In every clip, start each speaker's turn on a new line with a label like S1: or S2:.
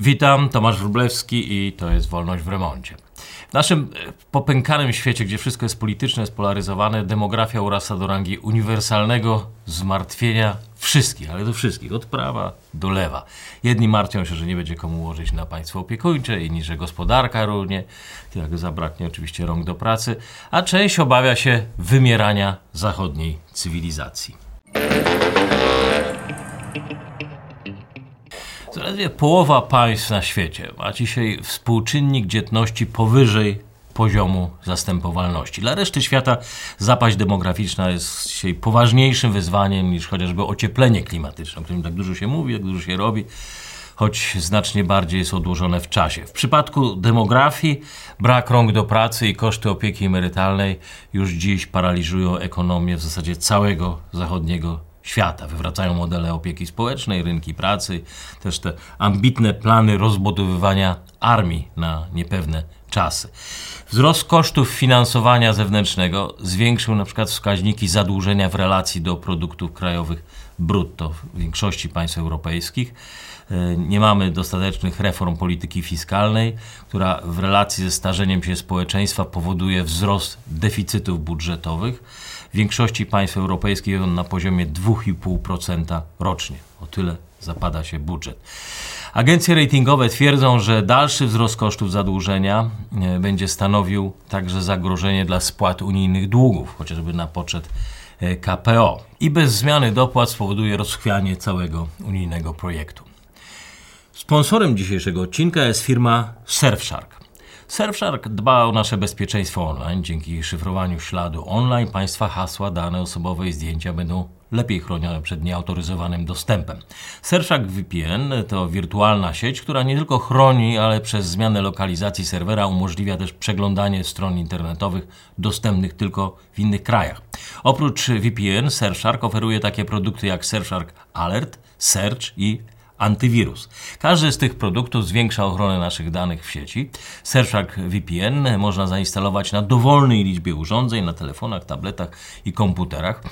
S1: Witam, Tomasz Wróblewski i to jest Wolność w Remoncie. W naszym e, popękanym świecie, gdzie wszystko jest polityczne, spolaryzowane, demografia urasta do rangi uniwersalnego zmartwienia wszystkich, ale do wszystkich, od prawa do lewa. Jedni martwią się, że nie będzie komu łożyć na państwo opiekuńcze, inni, że gospodarka runie, jak zabraknie oczywiście rąk do pracy, a część obawia się wymierania zachodniej cywilizacji. Zaledwie połowa państw na świecie ma dzisiaj współczynnik dzietności powyżej poziomu zastępowalności. Dla reszty świata zapaść demograficzna jest dzisiaj poważniejszym wyzwaniem niż chociażby ocieplenie klimatyczne, o którym tak dużo się mówi, tak dużo się robi, choć znacznie bardziej jest odłożone w czasie. W przypadku demografii brak rąk do pracy i koszty opieki emerytalnej już dziś paraliżują ekonomię w zasadzie całego zachodniego świata. Wywracają modele opieki społecznej, rynki pracy, też te ambitne plany rozbudowywania armii na niepewne czasy. Wzrost kosztów finansowania zewnętrznego zwiększył na przykład wskaźniki zadłużenia w relacji do produktów krajowych brutto w większości państw europejskich. E, nie mamy dostatecznych reform polityki fiskalnej, która w relacji ze starzeniem się społeczeństwa powoduje wzrost deficytów budżetowych. W większości państw europejskich on na poziomie 2,5% rocznie. O tyle zapada się budżet. Agencje ratingowe twierdzą, że dalszy wzrost kosztów zadłużenia e, będzie stanowił także zagrożenie dla spłat unijnych długów, chociażby na poczet e, KPO. I bez zmiany dopłat spowoduje rozchwianie całego unijnego projektu. Sponsorem dzisiejszego odcinka jest firma Surfshark. Surfshark dba o nasze bezpieczeństwo online. Dzięki szyfrowaniu śladu online państwa hasła, dane osobowe i zdjęcia będą lepiej chronione przed nieautoryzowanym dostępem. Surfshark VPN to wirtualna sieć, która nie tylko chroni, ale przez zmianę lokalizacji serwera umożliwia też przeglądanie stron internetowych dostępnych tylko w innych krajach. Oprócz VPN Surfshark oferuje takie produkty jak Surfshark Alert, Search i antywirus. Każdy z tych produktów zwiększa ochronę naszych danych w sieci. Surfshark VPN można zainstalować na dowolnej liczbie urządzeń, na telefonach, tabletach i komputerach.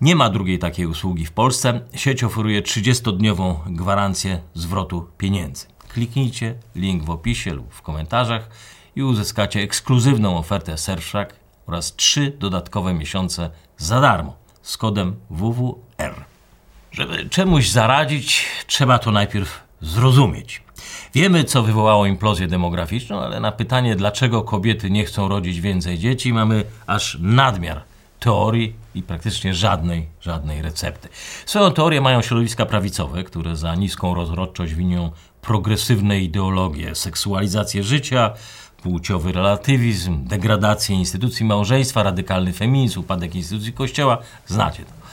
S1: Nie ma drugiej takiej usługi w Polsce. Sieć oferuje 30-dniową gwarancję zwrotu pieniędzy. Kliknijcie link w opisie lub w komentarzach i uzyskacie ekskluzywną ofertę Surfshark oraz 3 dodatkowe miesiące za darmo z kodem WWR. Żeby czemuś zaradzić, trzeba to najpierw zrozumieć. Wiemy, co wywołało implozję demograficzną, ale na pytanie, dlaczego kobiety nie chcą rodzić więcej dzieci, mamy aż nadmiar teorii i praktycznie żadnej, żadnej recepty. Swoją teorię mają środowiska prawicowe, które za niską rozrodczość winią progresywne ideologie, seksualizację życia, płciowy relatywizm, degradację instytucji małżeństwa, radykalny feminizm, upadek instytucji kościoła. Znacie to.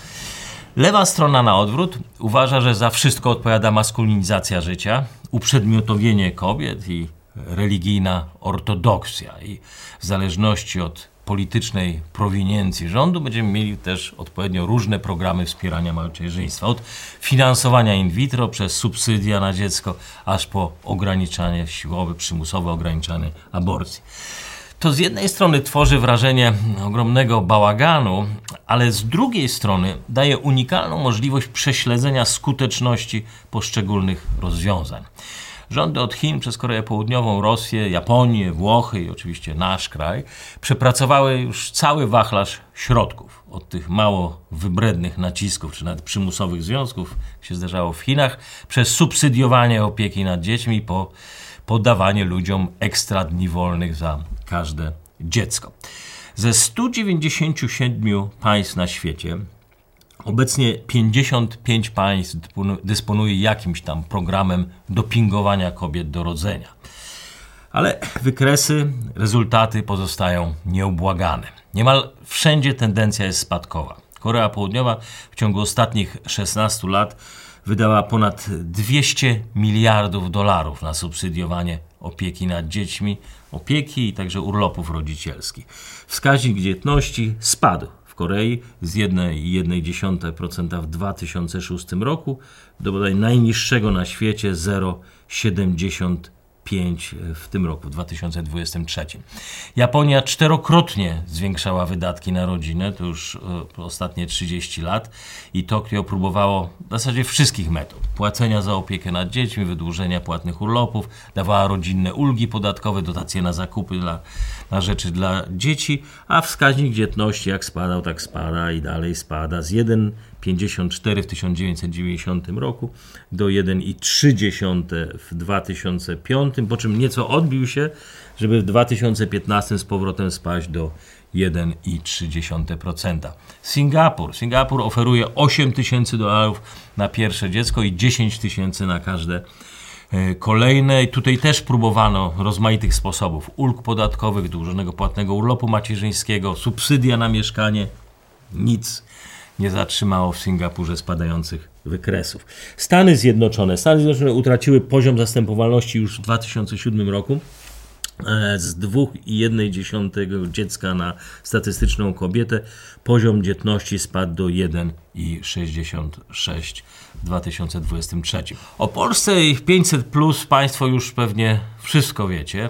S1: Lewa strona na odwrót uważa, że za wszystko odpowiada maskulinizacja życia, uprzedmiotowienie kobiet i religijna ortodoksja. I w zależności od politycznej prowiniencji rządu będziemy mieli też odpowiednio różne programy wspierania macierzyństwa. Od finansowania in vitro przez subsydia na dziecko, aż po ograniczanie siłowe, przymusowe ograniczanie aborcji to z jednej strony tworzy wrażenie ogromnego bałaganu, ale z drugiej strony daje unikalną możliwość prześledzenia skuteczności poszczególnych rozwiązań. Rządy od Chin przez Koreę Południową, Rosję, Japonię, Włochy i oczywiście nasz kraj przepracowały już cały wachlarz środków. Od tych mało wybrednych nacisków czy nawet przymusowych związków, jak się zdarzało w Chinach, przez subsydiowanie opieki nad dziećmi po podawanie ludziom ekstra dni wolnych za każde dziecko. Ze 197 państw na świecie Obecnie 55 państw dysponuje jakimś tam programem dopingowania kobiet do rodzenia. Ale wykresy, rezultaty pozostają nieubłagane. Niemal wszędzie tendencja jest spadkowa. Korea Południowa w ciągu ostatnich 16 lat wydała ponad 200 miliardów dolarów na subsydiowanie opieki nad dziećmi, opieki i także urlopów rodzicielskich. Wskaźnik dzietności spadł w Korei z 1,1% w 2006 roku do bodaj najniższego na świecie 0,75%. 5 w tym roku, w 2023. Japonia czterokrotnie zwiększała wydatki na rodzinę, to już e, ostatnie 30 lat i Tokio próbowało w zasadzie wszystkich metod. Płacenia za opiekę nad dziećmi, wydłużenia płatnych urlopów, dawała rodzinne ulgi podatkowe, dotacje na zakupy dla, na rzeczy dla dzieci, a wskaźnik dzietności jak spadał, tak spada i dalej spada z 1,54 w 1990 roku do 1,3 w 2005 po czym nieco odbił się, żeby w 2015 z powrotem spaść do 1,3%. Singapur. Singapur oferuje 8 tysięcy dolarów na pierwsze dziecko i 10 tysięcy na każde e, kolejne. I tutaj też próbowano rozmaitych sposobów. Ulg podatkowych, dłużonego płatnego urlopu macierzyńskiego, subsydia na mieszkanie. Nic nie zatrzymało w Singapurze spadających wykresów. Stany Zjednoczone. Stany Zjednoczone utraciły poziom zastępowalności już w 2007 roku e, z 2,1 dziecka na statystyczną kobietę poziom dzietności spadł do 1,66 w 2023. O Polsce i 500 plus Państwo już pewnie wszystko wiecie.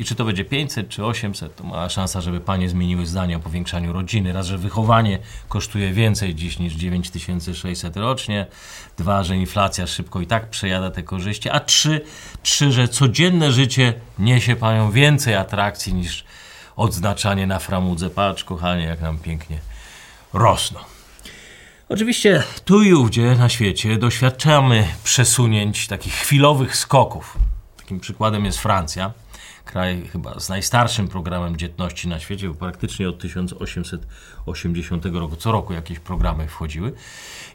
S1: I czy to będzie 500 czy 800, to mała szansa, żeby panie zmieniły zdanie o powiększaniu rodziny. Raz, że wychowanie kosztuje więcej dziś niż 9600 rocznie. Dwa, że inflacja szybko i tak przejada te korzyści. A trzy, trzy że codzienne życie niesie panią więcej atrakcji niż odznaczanie na framudze. Patrz, kochanie, jak nam pięknie rosną. Oczywiście tu i ówdzie na świecie doświadczamy przesunięć, takich chwilowych skoków. Takim przykładem jest Francja kraj chyba z najstarszym programem dzietności na świecie, bo praktycznie od 1880 roku, co roku jakieś programy wchodziły.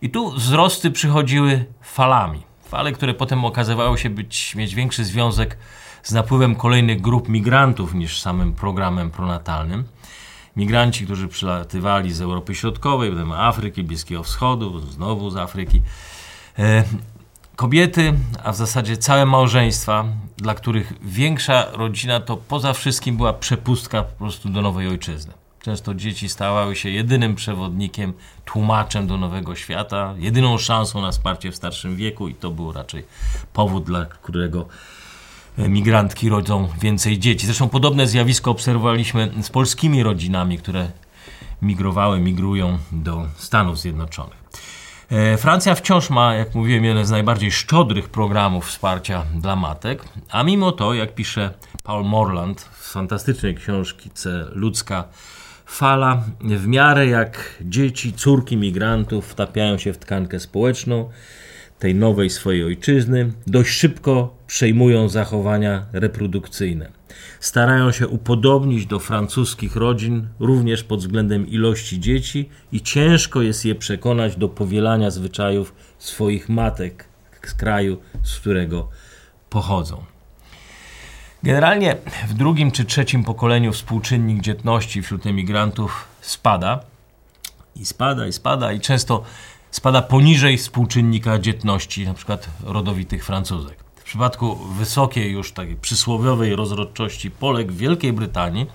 S1: I tu wzrosty przychodziły falami. Fale, które potem okazywały się być, mieć większy związek z napływem kolejnych grup migrantów niż samym programem pronatalnym. Migranci, którzy przylatywali z Europy Środkowej, potem Afryki, Bliskiego Wschodu, znowu z Afryki. E, Kobiety, a w zasadzie całe małżeństwa, dla których większa rodzina to poza wszystkim była przepustka po prostu do nowej ojczyzny. Często dzieci stawały się jedynym przewodnikiem, tłumaczem do nowego świata, jedyną szansą na wsparcie w starszym wieku, i to był raczej powód, dla którego migrantki rodzą więcej dzieci. Zresztą podobne zjawisko obserwowaliśmy z polskimi rodzinami, które migrowały, migrują do Stanów Zjednoczonych. E, Francja wciąż ma, jak mówiłem, jeden z najbardziej szczodrych programów wsparcia dla matek, a mimo to, jak pisze Paul Morland w fantastycznej książce Ludzka fala, w miarę jak dzieci, córki migrantów wtapiają się w tkankę społeczną tej nowej swojej ojczyzny, dość szybko przejmują zachowania reprodukcyjne starają się upodobnić do francuskich rodzin, również pod względem ilości dzieci, i ciężko jest je przekonać do powielania zwyczajów swoich matek z kraju, z którego pochodzą. Generalnie w drugim czy trzecim pokoleniu współczynnik dzietności wśród emigrantów spada i spada i spada i często spada poniżej współczynnika dzietności, np. rodowitych Francuzek. W przypadku wysokiej już takiej przysłowiowej rozrodczości Polek w Wielkiej Brytanii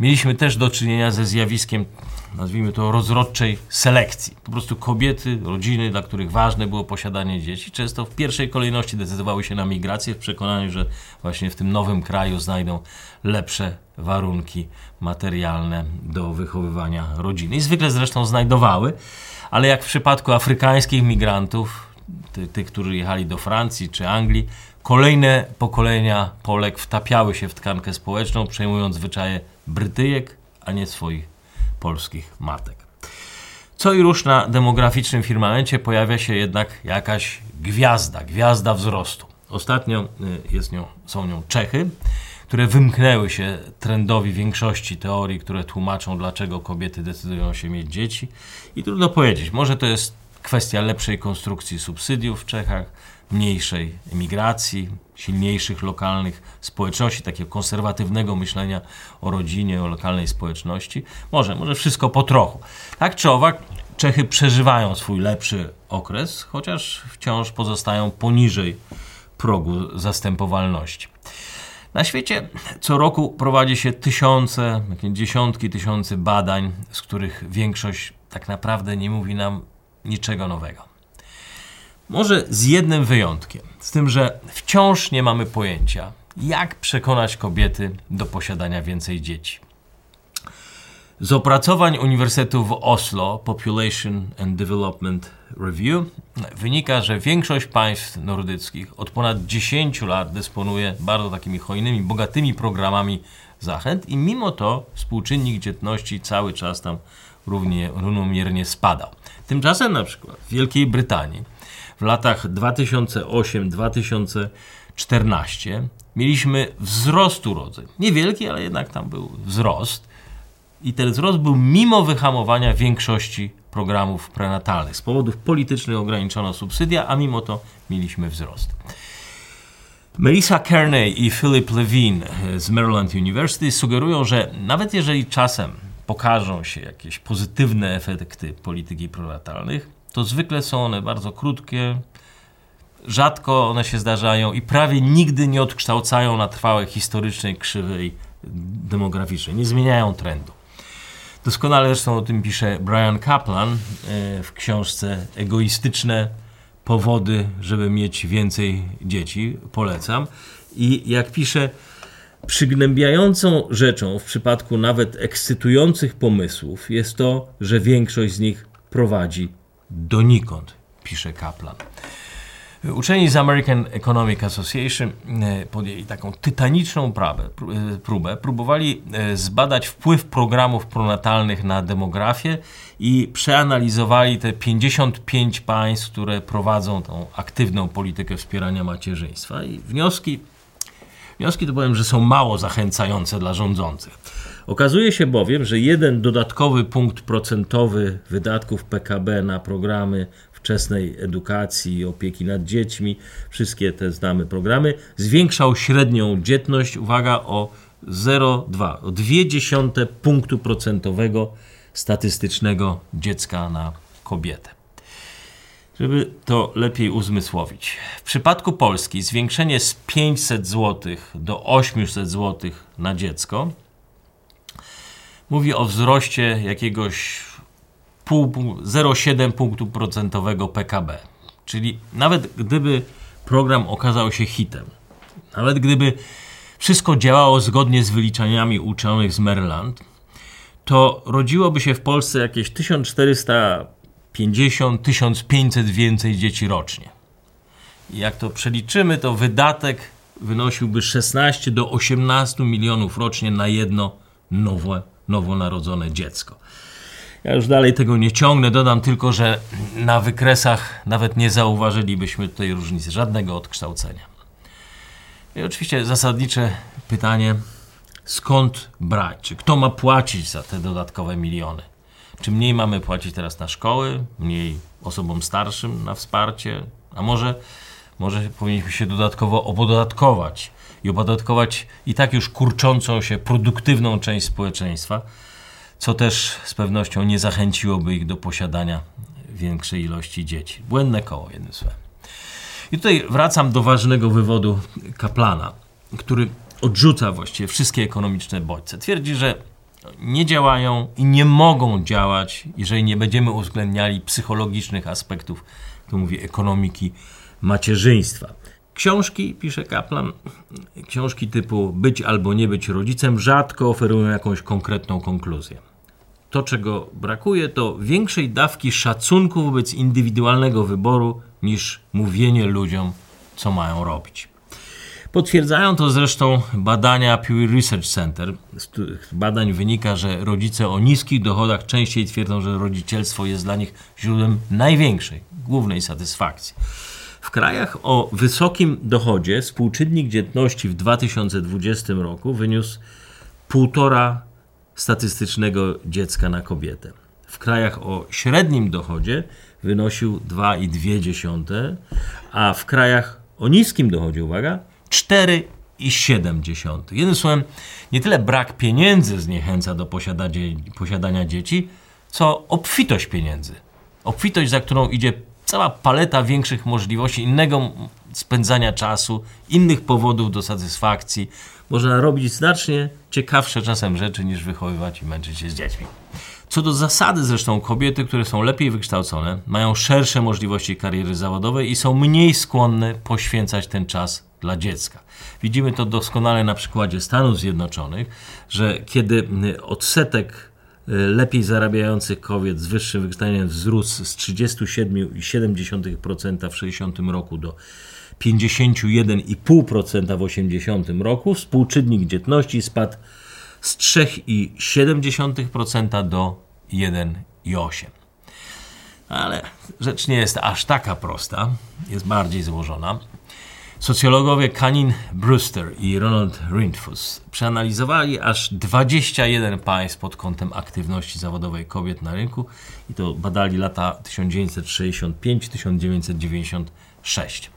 S1: mieliśmy też do czynienia ze zjawiskiem, nazwijmy to, rozrodczej selekcji. Po prostu kobiety, rodziny, dla których ważne było posiadanie dzieci, często w pierwszej kolejności decydowały się na migrację w przekonaniu, że właśnie w tym nowym kraju znajdą lepsze warunki materialne do wychowywania rodziny. I zwykle zresztą znajdowały, ale jak w przypadku afrykańskich migrantów, tych, ty, którzy jechali do Francji czy Anglii, kolejne pokolenia Polek wtapiały się w tkankę społeczną, przejmując zwyczaje Brytyjek, a nie swoich polskich matek. Co i rusz na demograficznym firmamencie pojawia się jednak jakaś gwiazda, gwiazda wzrostu. Ostatnio y, jest nią, są nią Czechy, które wymknęły się trendowi większości teorii, które tłumaczą, dlaczego kobiety decydują się mieć dzieci. I trudno powiedzieć, może to jest kwestia lepszej konstrukcji subsydiów w Czechach, mniejszej emigracji, silniejszych lokalnych społeczności, takiego konserwatywnego myślenia o rodzinie, o lokalnej społeczności. Może, może wszystko po trochu. Tak czy owak, Czechy przeżywają swój lepszy okres, chociaż wciąż pozostają poniżej progu zastępowalności. Na świecie co roku prowadzi się tysiące, dziesiątki tysięcy badań, z których większość tak naprawdę nie mówi nam niczego nowego. Może z jednym wyjątkiem, z tym, że wciąż nie mamy pojęcia, jak przekonać kobiety do posiadania więcej dzieci. Z opracowań Uniwersytetu w Oslo Population and Development Review wynika, że większość państw nordyckich od ponad 10 lat dysponuje bardzo takimi hojnymi, bogatymi programami zachęt i mimo to współczynnik dzietności cały czas tam równie, równomiernie spadał. Tymczasem na przykład w Wielkiej Brytanii w latach 2008-2014 mieliśmy wzrost urodzeń. Niewielki, ale jednak tam był wzrost. I ten wzrost był mimo wyhamowania większości programów prenatalnych. Z powodów politycznych ograniczono subsydia, a mimo to mieliśmy wzrost. Melissa Kearney i Philip Levine z Maryland University sugerują, że nawet jeżeli czasem pokażą się jakieś pozytywne efekty polityki prenatalnych, to zwykle są one bardzo krótkie, rzadko one się zdarzają i prawie nigdy nie odkształcają na trwałe historycznej krzywej demograficznej, nie zmieniają trendu. Doskonale zresztą o tym pisze Brian Kaplan e, w książce Egoistyczne powody, żeby mieć więcej dzieci. Polecam. I jak pisze, przygnębiającą rzeczą w przypadku nawet ekscytujących pomysłów jest to, że większość z nich prowadzi donikąd, pisze Kaplan. Uczeni z American Economic Association e, podjęli taką tytaniczną e, próbę. Próbowali e, zbadać wpływ programów pronatalnych na demografię i przeanalizowali te 55 państw, które prowadzą tą aktywną politykę wspierania macierzyństwa. I wnioski, wnioski to powiem, że są mało zachęcające dla rządzących. Okazuje się bowiem, że jeden dodatkowy punkt procentowy wydatków PKB na programy wczesnej edukacji, opieki nad dziećmi, wszystkie te znamy programy, zwiększał średnią dzietność, uwaga, o 0,2, o 0,2 punktu procentowego statystycznego dziecka na kobietę. Żeby to lepiej uzmysłowić. W przypadku Polski zwiększenie z 500 zł do 800 zł na dziecko mówi o wzroście jakiegoś 0,7 punktu procentowego PKB. Czyli nawet gdyby program okazał się hitem, nawet gdyby wszystko działało zgodnie z wyliczeniami uczonych z Maryland, to rodziłoby się w Polsce jakieś 1450-1500 więcej dzieci rocznie. Jak to przeliczymy, to wydatek wynosiłby 16 do 18 milionów rocznie na jedno nowe, nowonarodzone dziecko. Ja już dalej tego nie ciągnę, dodam tylko, że na wykresach nawet nie zauważylibyśmy tutaj różnicy, żadnego odkształcenia. I oczywiście zasadnicze pytanie, skąd brać? Czy kto ma płacić za te dodatkowe miliony? Czy mniej mamy płacić teraz na szkoły, mniej osobom starszym na wsparcie? A może, może powinniśmy się dodatkowo opodatkować i opodatkować i tak już kurczącą się produktywną część społeczeństwa, co też z pewnością nie zachęciłoby ich do posiadania większej ilości dzieci. Błędne koło, jednym słowem. I tutaj wracam do ważnego wywodu Kaplana, który odrzuca właściwie wszystkie ekonomiczne bodźce. Twierdzi, że nie działają i nie mogą działać, jeżeli nie będziemy uwzględniali psychologicznych aspektów, to mówi, ekonomiki macierzyństwa. Książki, pisze Kaplan, książki typu Być albo nie być rodzicem rzadko oferują jakąś konkretną konkluzję. To, czego brakuje, to większej dawki szacunku wobec indywidualnego wyboru niż mówienie ludziom, co mają robić. Potwierdzają to zresztą badania Pew Research Center. Z których badań wynika, że rodzice o niskich dochodach częściej twierdzą, że rodzicielstwo jest dla nich źródłem największej, głównej satysfakcji. W krajach o wysokim dochodzie współczynnik dzietności w 2020 roku wyniósł 1,5 statystycznego dziecka na kobietę. W krajach o średnim dochodzie wynosił 2,2, a w krajach o niskim dochodzie, uwaga, 4,7. Jednym słowem, nie tyle brak pieniędzy zniechęca do posiadania dzieci, co obfitość pieniędzy. Obfitość, za którą idzie cała paleta większych możliwości, innego spędzania czasu, innych powodów do satysfakcji. Można robić znacznie ciekawsze czasem rzeczy niż wychowywać i męczyć się z dziećmi. Co do zasady zresztą kobiety, które są lepiej wykształcone, mają szersze możliwości kariery zawodowej i są mniej skłonne poświęcać ten czas dla dziecka. Widzimy to doskonale na przykładzie Stanów Zjednoczonych, że kiedy odsetek lepiej zarabiających kobiet z wyższym wykształceniem wzrósł z 37,7% w 60 roku do 51,5% w 80 roku, współczynnik dzietności spadł z 3,7% do 1,8%. Ale rzecz nie jest aż taka prosta, jest bardziej złożona. Socjologowie Kanin Brewster i Ronald Rindfus przeanalizowali aż 21 państw pod kątem aktywności zawodowej kobiet na rynku i to badali lata 1965-1996.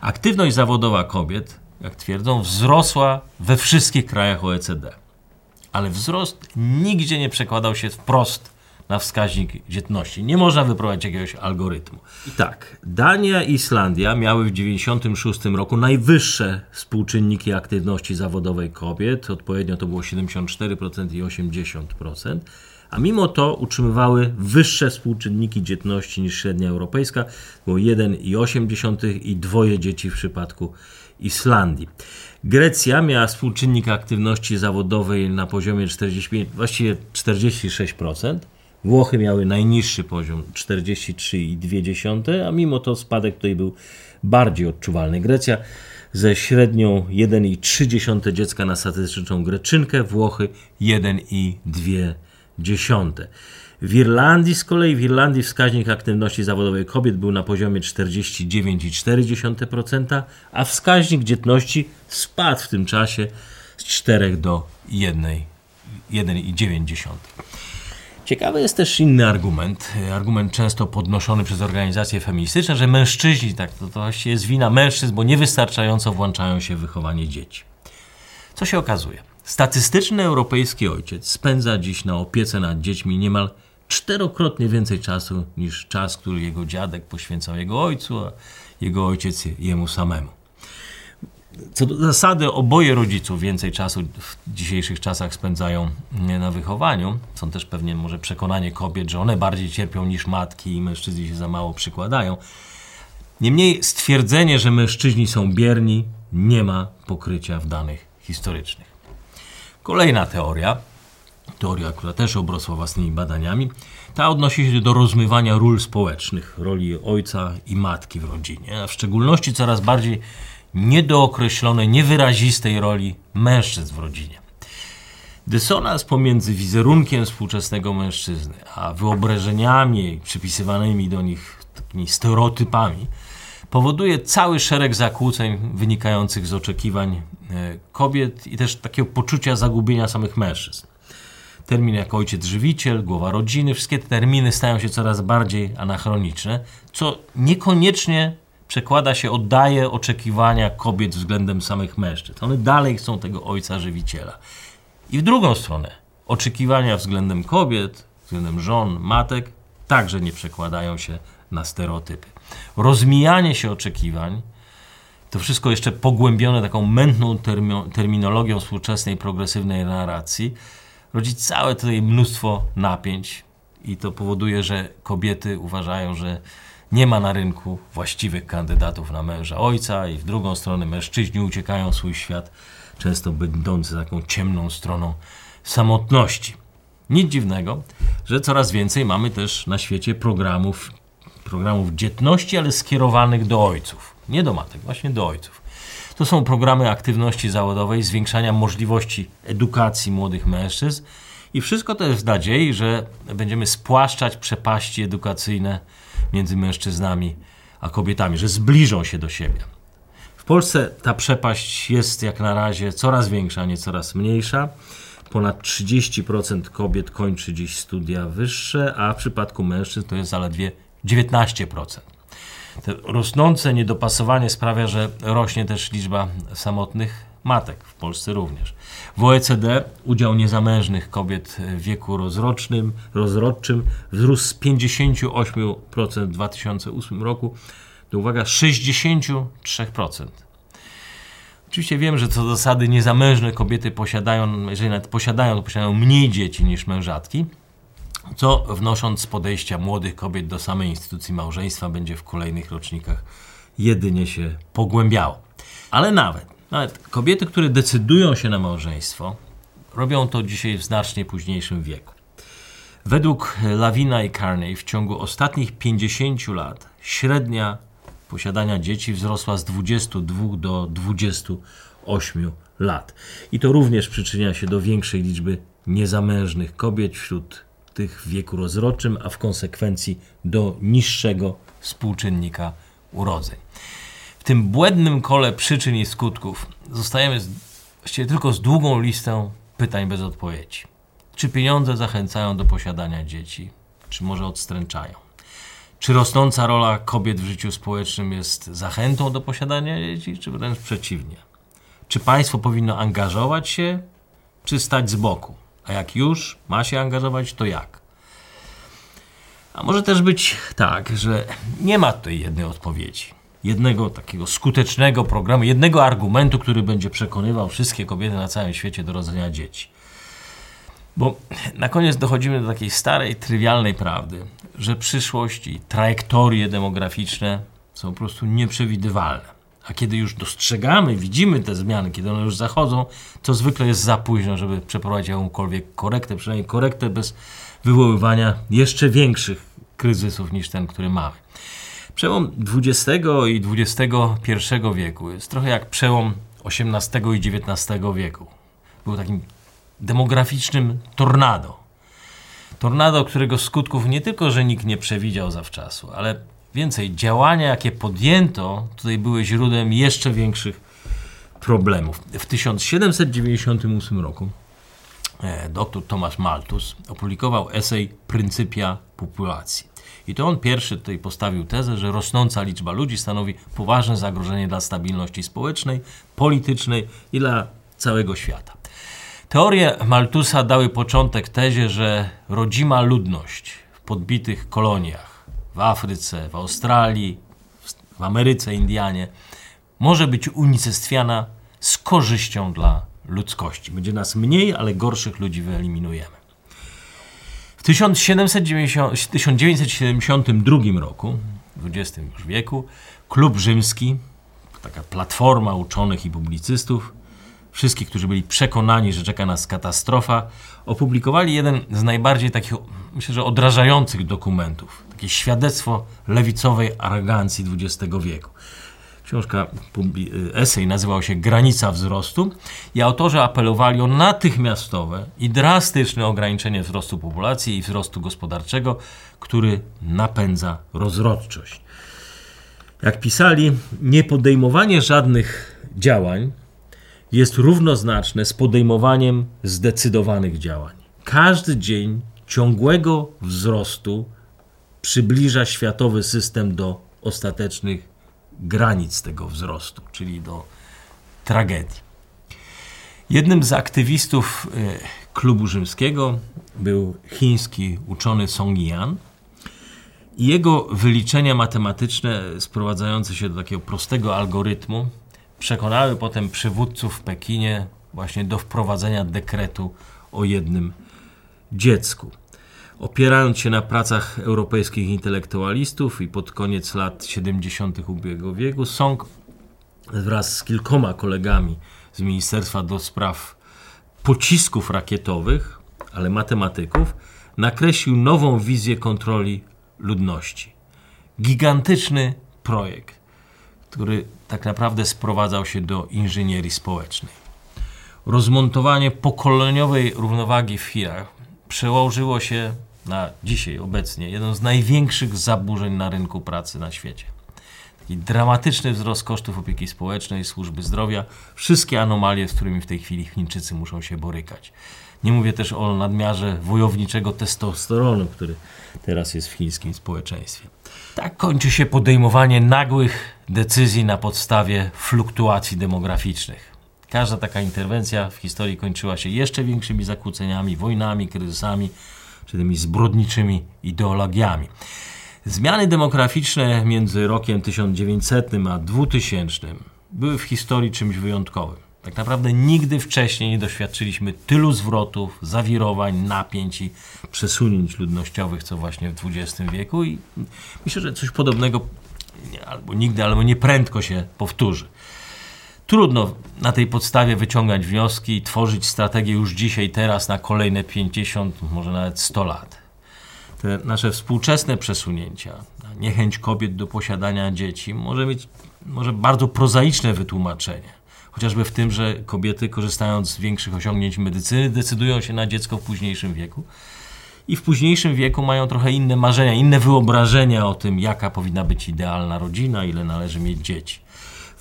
S1: Aktywność zawodowa kobiet, jak twierdzą, wzrosła we wszystkich krajach OECD, ale wzrost nigdzie nie przekładał się wprost na wskaźnik dzietności. Nie można wyprowadzić jakiegoś algorytmu. I tak, Dania i Islandia miały w 1996 roku najwyższe współczynniki aktywności zawodowej kobiet, odpowiednio to było 74% i 80%, a mimo to utrzymywały wyższe współczynniki dzietności niż średnia europejska, było 1,8 i dwoje dzieci w przypadku Islandii. Grecja miała współczynnik aktywności zawodowej na poziomie 45, właściwie 46%, Włochy miały najniższy poziom 43,2, a mimo to spadek tutaj był bardziej odczuwalny. Grecja ze średnią 1,3 dziecka na statystyczną greczynkę, Włochy 1,2. W Irlandii z kolei w Irlandii wskaźnik aktywności zawodowej kobiet był na poziomie 49,4%, a wskaźnik dzietności spadł w tym czasie z 4 do 1,9. Ciekawy jest też inny argument, argument często podnoszony przez organizacje feministyczne, że mężczyźni, tak, to, to jest wina mężczyzn, bo niewystarczająco włączają się w wychowanie dzieci. Co się okazuje? Statystyczny europejski ojciec spędza dziś na opiece nad dziećmi niemal czterokrotnie więcej czasu niż czas, który jego dziadek poświęcał jego ojcu, a jego ojciec jemu samemu. Co do zasady, oboje rodziców więcej czasu w dzisiejszych czasach spędzają na wychowaniu. Są też pewnie może przekonanie kobiet, że one bardziej cierpią niż matki i mężczyźni się za mało przykładają. Niemniej stwierdzenie, że mężczyźni są bierni, nie ma pokrycia w danych historycznych. Kolejna teoria, teoria, która też obrosła własnymi badaniami, ta odnosi się do rozmywania ról społecznych, roli ojca i matki w rodzinie, a w szczególności coraz bardziej niedookreślonej, niewyrazistej roli mężczyzn w rodzinie. Dysonans pomiędzy wizerunkiem współczesnego mężczyzny, a wyobrażeniami przypisywanymi do nich takimi stereotypami powoduje cały szereg zakłóceń wynikających z oczekiwań e, kobiet i też takiego poczucia zagubienia samych mężczyzn. Termin jak ojciec żywiciel, głowa rodziny, wszystkie te terminy stają się coraz bardziej anachroniczne, co niekoniecznie przekłada się, oddaje oczekiwania kobiet względem samych mężczyzn. One dalej chcą tego ojca żywiciela. I w drugą stronę, oczekiwania względem kobiet, względem żon, matek także nie przekładają się na stereotypy. Rozmijanie się oczekiwań, to wszystko jeszcze pogłębione taką mętną terminologią współczesnej progresywnej narracji, rodzi całe tutaj mnóstwo napięć i to powoduje, że kobiety uważają, że nie ma na rynku właściwych kandydatów na męża ojca i w drugą stronę mężczyźni uciekają w swój świat, często będący taką ciemną stroną samotności. Nic dziwnego, że coraz więcej mamy też na świecie programów, programów dzietności, ale skierowanych do ojców. Nie do matek, właśnie do ojców. To są programy aktywności zawodowej, zwiększania możliwości edukacji młodych mężczyzn i wszystko to jest w nadziei, że będziemy spłaszczać przepaści edukacyjne między mężczyznami a kobietami, że zbliżą się do siebie. W Polsce ta przepaść jest jak na razie coraz większa, nie coraz mniejsza. Ponad 30% kobiet kończy dziś studia wyższe, a w przypadku mężczyzn to jest zaledwie 19%. To rosnące niedopasowanie sprawia, że rośnie też liczba samotnych matek, w Polsce również. W OECD udział niezamężnych kobiet w wieku rozrocznym, rozrodczym wzrósł z 58% w 2008 roku do, uwaga, 63%. Oczywiście wiem, że co do zasady niezamężne kobiety posiadają, jeżeli nawet posiadają, to posiadają mniej dzieci niż mężatki. co wnosząc z podejścia młodych kobiet do samej instytucji małżeństwa będzie w kolejnych rocznikach jedynie się pogłębiało. Ale nawet, nawet kobiety, które decydują się na małżeństwo, robią to dzisiaj w znacznie późniejszym wieku. Według Lawina i Carney w ciągu ostatnich 50 lat średnia posiadania dzieci wzrosła z 22 do 28 lat. I to również przyczynia się do większej liczby niezamężnych kobiet wśród tych w wieku rozrodczym, a w konsekwencji do niższego współczynnika urodzeń. W tym błędnym kole przyczyn i skutków zostajemy z, właściwie tylko z długą listą pytań bez odpowiedzi. Czy pieniądze zachęcają do posiadania dzieci, czy może odstręczają? Czy rosnąca rola kobiet w życiu społecznym jest zachętą do posiadania dzieci, czy wręcz przeciwnie? Czy państwo powinno angażować się, czy stać z boku? A jak już ma się angażować, to jak? A może też być tak, że nie ma tutaj jednej odpowiedzi. Jednego takiego skutecznego programu, jednego argumentu, który będzie przekonywał wszystkie kobiety na całym świecie do rodzenia dzieci. Bo na koniec dochodzimy do takiej starej, trywialnej prawdy, że przyszłość i trajektorie demograficzne są po prostu nieprzewidywalne. A kiedy już dostrzegamy, widzimy te zmiany, kiedy one już zachodzą, to zwykle jest za późno, żeby przeprowadzić jakąkolwiek korektę, przynajmniej korektę bez wywoływania jeszcze większych kryzysów niż ten, który mamy. Przełom XX i XXI wieku jest trochę jak przełom XVIII i XIX wieku. Był takim demograficznym tornado. Tornado, którego skutków nie tylko, że nikt nie przewidział zawczasu, ale więcej, działania, jakie podjęto, tutaj były źródłem jeszcze większych problemów. W 1798 roku e, dr Thomas Malthus opublikował esej Pryncypia populacji. I to on pierwszy tutaj postawił tezę, że rosnąca liczba ludzi stanowi poważne zagrożenie dla stabilności społecznej, politycznej i dla całego świata. Teorie Malthusa dały początek tezie, że rodzima ludność w podbitych koloniach w Afryce, w Australii, w Ameryce, Indianie może być unicestwiana z korzyścią dla ludzkości. Będzie nas mniej, ale gorszych ludzi wyeliminujemy. W 1790, 1972 roku, w XX już wieku, klub rzymski, taka platforma uczonych i publicystów, wszystkich, którzy byli przekonani, że czeka nas katastrofa, opublikowali jeden z najbardziej takich, myślę, że odrażających dokumentów. Takie świadectwo lewicowej arogancji XX wieku. Książka, esej nazywał się Granica wzrostu i autorzy apelowali o natychmiastowe i drastyczne ograniczenie wzrostu populacji i wzrostu gospodarczego, który napędza rozrodczość. Jak pisali, niepodejmowanie żadnych działań jest równoznaczne z podejmowaniem zdecydowanych działań. Każdy dzień ciągłego wzrostu przybliża światowy system do ostatecznych granic tego wzrostu, czyli do tragedii. Jednym z aktywistów e, klubu rzymskiego był chiński uczony Song Yan. Jego wyliczenia matematyczne, sprowadzające się do takiego prostego algorytmu, przekonały potem przywódców w Pekinie właśnie do wprowadzenia dekretu o jednym dziecku. Opierając się na pracach europejskich intelektualistów i pod koniec lat 70. ubiegłego wieku, Song wraz z kilkoma kolegami z Ministerstwa do Spraw Pocisków Rakietowych, ale matematyków, nakreślił nową wizję kontroli ludności. Gigantyczny projekt, który tak naprawdę sprowadzał się do inżynierii społecznej. Rozmontowanie pokoleniowej równowagi w Chinach przełożyło się na dzisiaj, obecnie, jeden z największych zaburzeń na rynku pracy na świecie. Taki dramatyczny wzrost kosztów opieki społecznej, służby zdrowia, wszystkie anomalie, z którymi w tej chwili Chińczycy muszą się borykać. Nie mówię też o nadmiarze wojowniczego testosteronu, który teraz jest w chińskim społeczeństwie. Tak kończy się podejmowanie nagłych decyzji na podstawie fluktuacji demograficznych. Każda taka interwencja w historii kończyła się jeszcze większymi zakłóceniami, wojnami, kryzysami, czy tymi zbrodniczymi ideologiami. Zmiany demograficzne między rokiem 1900 a 2000 były w historii czymś wyjątkowym. Tak naprawdę nigdy wcześniej nie doświadczyliśmy tylu zwrotów, zawirowań, napięć i przesunięć ludnościowych, co właśnie w XX wieku i myślę, że coś podobnego albo nigdy, albo nie prędko się powtórzy. Trudno na tej podstawie wyciągać wnioski i tworzyć strategię już dzisiaj, teraz na kolejne 50, może nawet 100 lat. Te nasze współczesne przesunięcia, niechęć kobiet do posiadania dzieci może mieć może bardzo prozaiczne wytłumaczenie. Chociażby w tym, że kobiety, korzystając z większych osiągnięć medycyny, decydują się na dziecko w późniejszym wieku. I w późniejszym wieku mają trochę inne marzenia, inne wyobrażenia o tym, jaka powinna być idealna rodzina, ile należy mieć dzieci.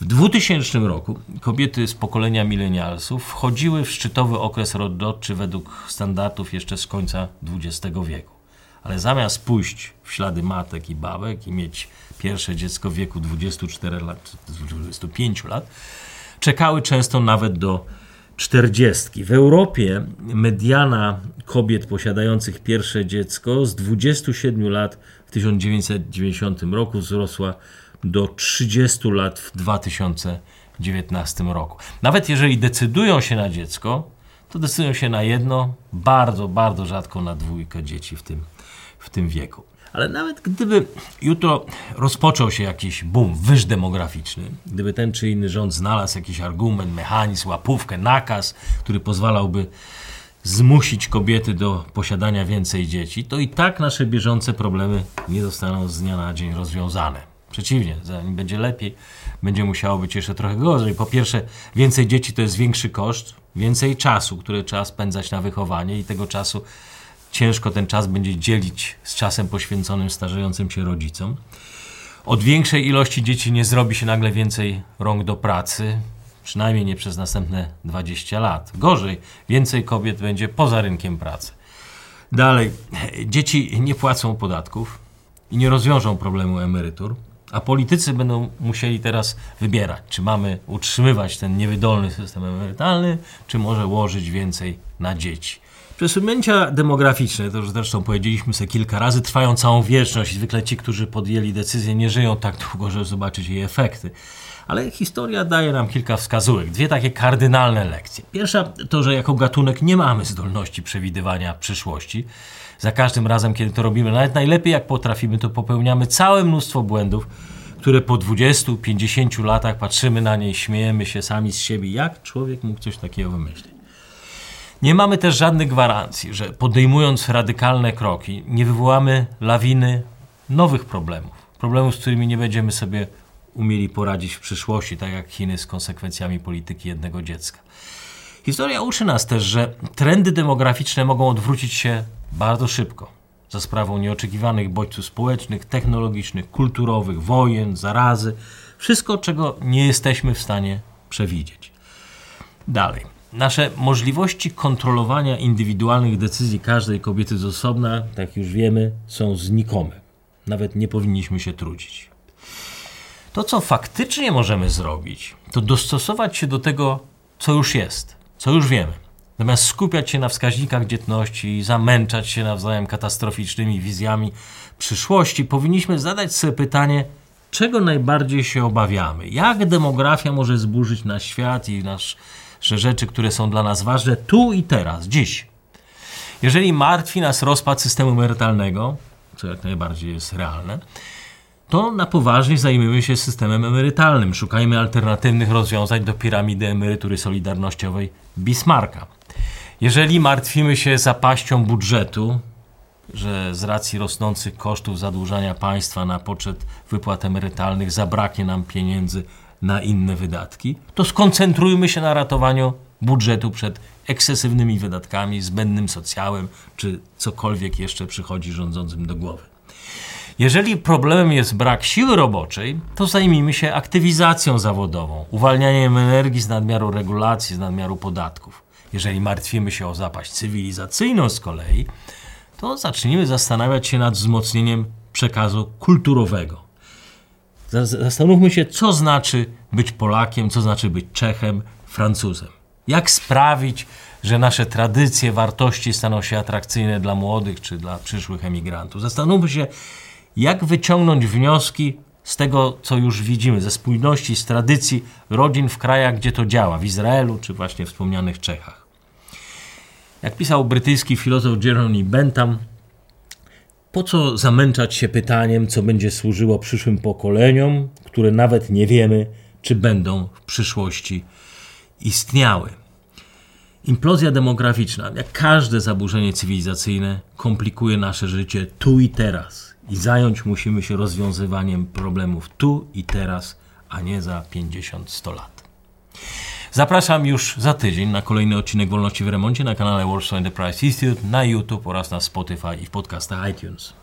S1: W 2000 roku kobiety z pokolenia milenialsów wchodziły w szczytowy okres rododczy według standardów jeszcze z końca XX wieku. Ale zamiast pójść w ślady matek i babek i mieć pierwsze dziecko w wieku 24 lat, 25 lat, czekały często nawet do 40. W Europie mediana kobiet posiadających pierwsze dziecko z 27 lat w 1990 roku wzrosła do 30 lat w 2019 roku. Nawet jeżeli decydują się na dziecko, to decydują się na jedno, bardzo, bardzo rzadko na dwójkę dzieci w tym, w tym wieku. Ale nawet gdyby jutro rozpoczął się jakiś boom, wyż demograficzny, gdyby ten czy inny rząd znalazł jakiś argument, mechanizm, łapówkę, nakaz, który pozwalałby zmusić kobiety do posiadania więcej dzieci, to i tak nasze bieżące problemy nie zostaną z dnia na dzień rozwiązane. Przeciwnie, zanim będzie lepiej, będzie musiało być jeszcze trochę gorzej. Po pierwsze, więcej dzieci to jest większy koszt, więcej czasu, który trzeba spędzać na wychowanie i tego czasu ciężko ten czas będzie dzielić z czasem poświęconym starzejącym się rodzicom. Od większej ilości dzieci nie zrobi się nagle więcej rąk do pracy, przynajmniej nie przez następne 20 lat. Gorzej, więcej kobiet będzie poza rynkiem pracy. Dalej, dzieci nie płacą podatków i nie rozwiążą problemu emerytur, a politycy będą musieli teraz wybierać, czy mamy utrzymywać ten niewydolny system emerytalny, czy może łożyć więcej na dzieci. Przesunięcia demograficzne, to już zresztą powiedzieliśmy sobie kilka razy, trwają całą wieczność. Zwykle ci, którzy podjęli decyzję, nie żyją tak długo, żeby zobaczyć jej efekty. Ale historia daje nam kilka wskazówek, dwie takie kardynalne lekcje. Pierwsza to, że jako gatunek nie mamy zdolności przewidywania przyszłości. Za każdym razem, kiedy to robimy, nawet najlepiej jak potrafimy, to popełniamy całe mnóstwo błędów, które po 20-50 latach patrzymy na nie i śmiejemy się sami z siebie. Jak człowiek mógł coś takiego wymyślić? Nie mamy też żadnych gwarancji, że podejmując radykalne kroki, nie wywołamy lawiny nowych problemów. Problemów, z którymi nie będziemy sobie umieli poradzić w przyszłości, tak jak Chiny z konsekwencjami polityki jednego dziecka. Historia uczy nas też, że trendy demograficzne mogą odwrócić się bardzo szybko za sprawą nieoczekiwanych bodźców społecznych, technologicznych, kulturowych, wojen, zarazy, wszystko, czego nie jesteśmy w stanie przewidzieć. Dalej. Nasze możliwości kontrolowania indywidualnych decyzji każdej kobiety z osobna, tak już wiemy, są znikome. Nawet nie powinniśmy się trudzić. To, co faktycznie możemy zrobić, to dostosować się do tego, co już jest, co już wiemy. Zamiast skupiać się na wskaźnikach dzietności i zamęczać się nawzajem katastroficznymi wizjami przyszłości, powinniśmy zadać sobie pytanie, czego najbardziej się obawiamy? Jak demografia może zburzyć nasz świat i nasz że rzeczy, które są dla nas ważne tu i teraz, dziś. Jeżeli martwi nas rozpad systemu emerytalnego, co jak najbardziej jest realne, to na poważnie zajmiemy się systemem emerytalnym. Szukajmy alternatywnych rozwiązań do piramidy emerytury solidarnościowej Bismarcka. Jeżeli martwimy się zapaścią budżetu, że z racji rosnących kosztów zadłużania państwa na poczet wypłat emerytalnych zabraknie nam pieniędzy na inne wydatki, to skoncentrujmy się na ratowaniu budżetu przed ekscesywnymi wydatkami, zbędnym socjałem czy cokolwiek jeszcze przychodzi rządzącym do głowy. Jeżeli problemem jest brak siły roboczej, to zajmijmy się aktywizacją zawodową, uwalnianiem energii z nadmiaru regulacji, z nadmiaru podatków. Jeżeli martwimy się o zapaść cywilizacyjną z kolei, to zacznijmy zastanawiać się nad wzmocnieniem przekazu kulturowego Zastanówmy się, co znaczy być Polakiem, co znaczy być Czechem, Francuzem. Jak sprawić, że nasze tradycje, wartości staną się atrakcyjne dla młodych czy dla przyszłych emigrantów. Zastanówmy się, jak wyciągnąć wnioski z tego, co już widzimy, ze spójności, z tradycji rodzin w krajach, gdzie to działa, w Izraelu czy właśnie wspomnianych Czechach. Jak pisał brytyjski filozof Jeremy Bentham, po co zamęczać się pytaniem, co będzie służyło przyszłym pokoleniom, które nawet nie wiemy, czy będą w przyszłości istniały. Implozja demograficzna, jak każde zaburzenie cywilizacyjne, komplikuje nasze życie tu i teraz. I zająć musimy się rozwiązywaniem problemów tu i teraz, a nie za 50-100 lat. Zapraszam już za tydzień na kolejny odcinek Wolności w Remoncie na kanale Warsaw Enterprise Institute, na YouTube oraz na Spotify i w podcastach iTunes.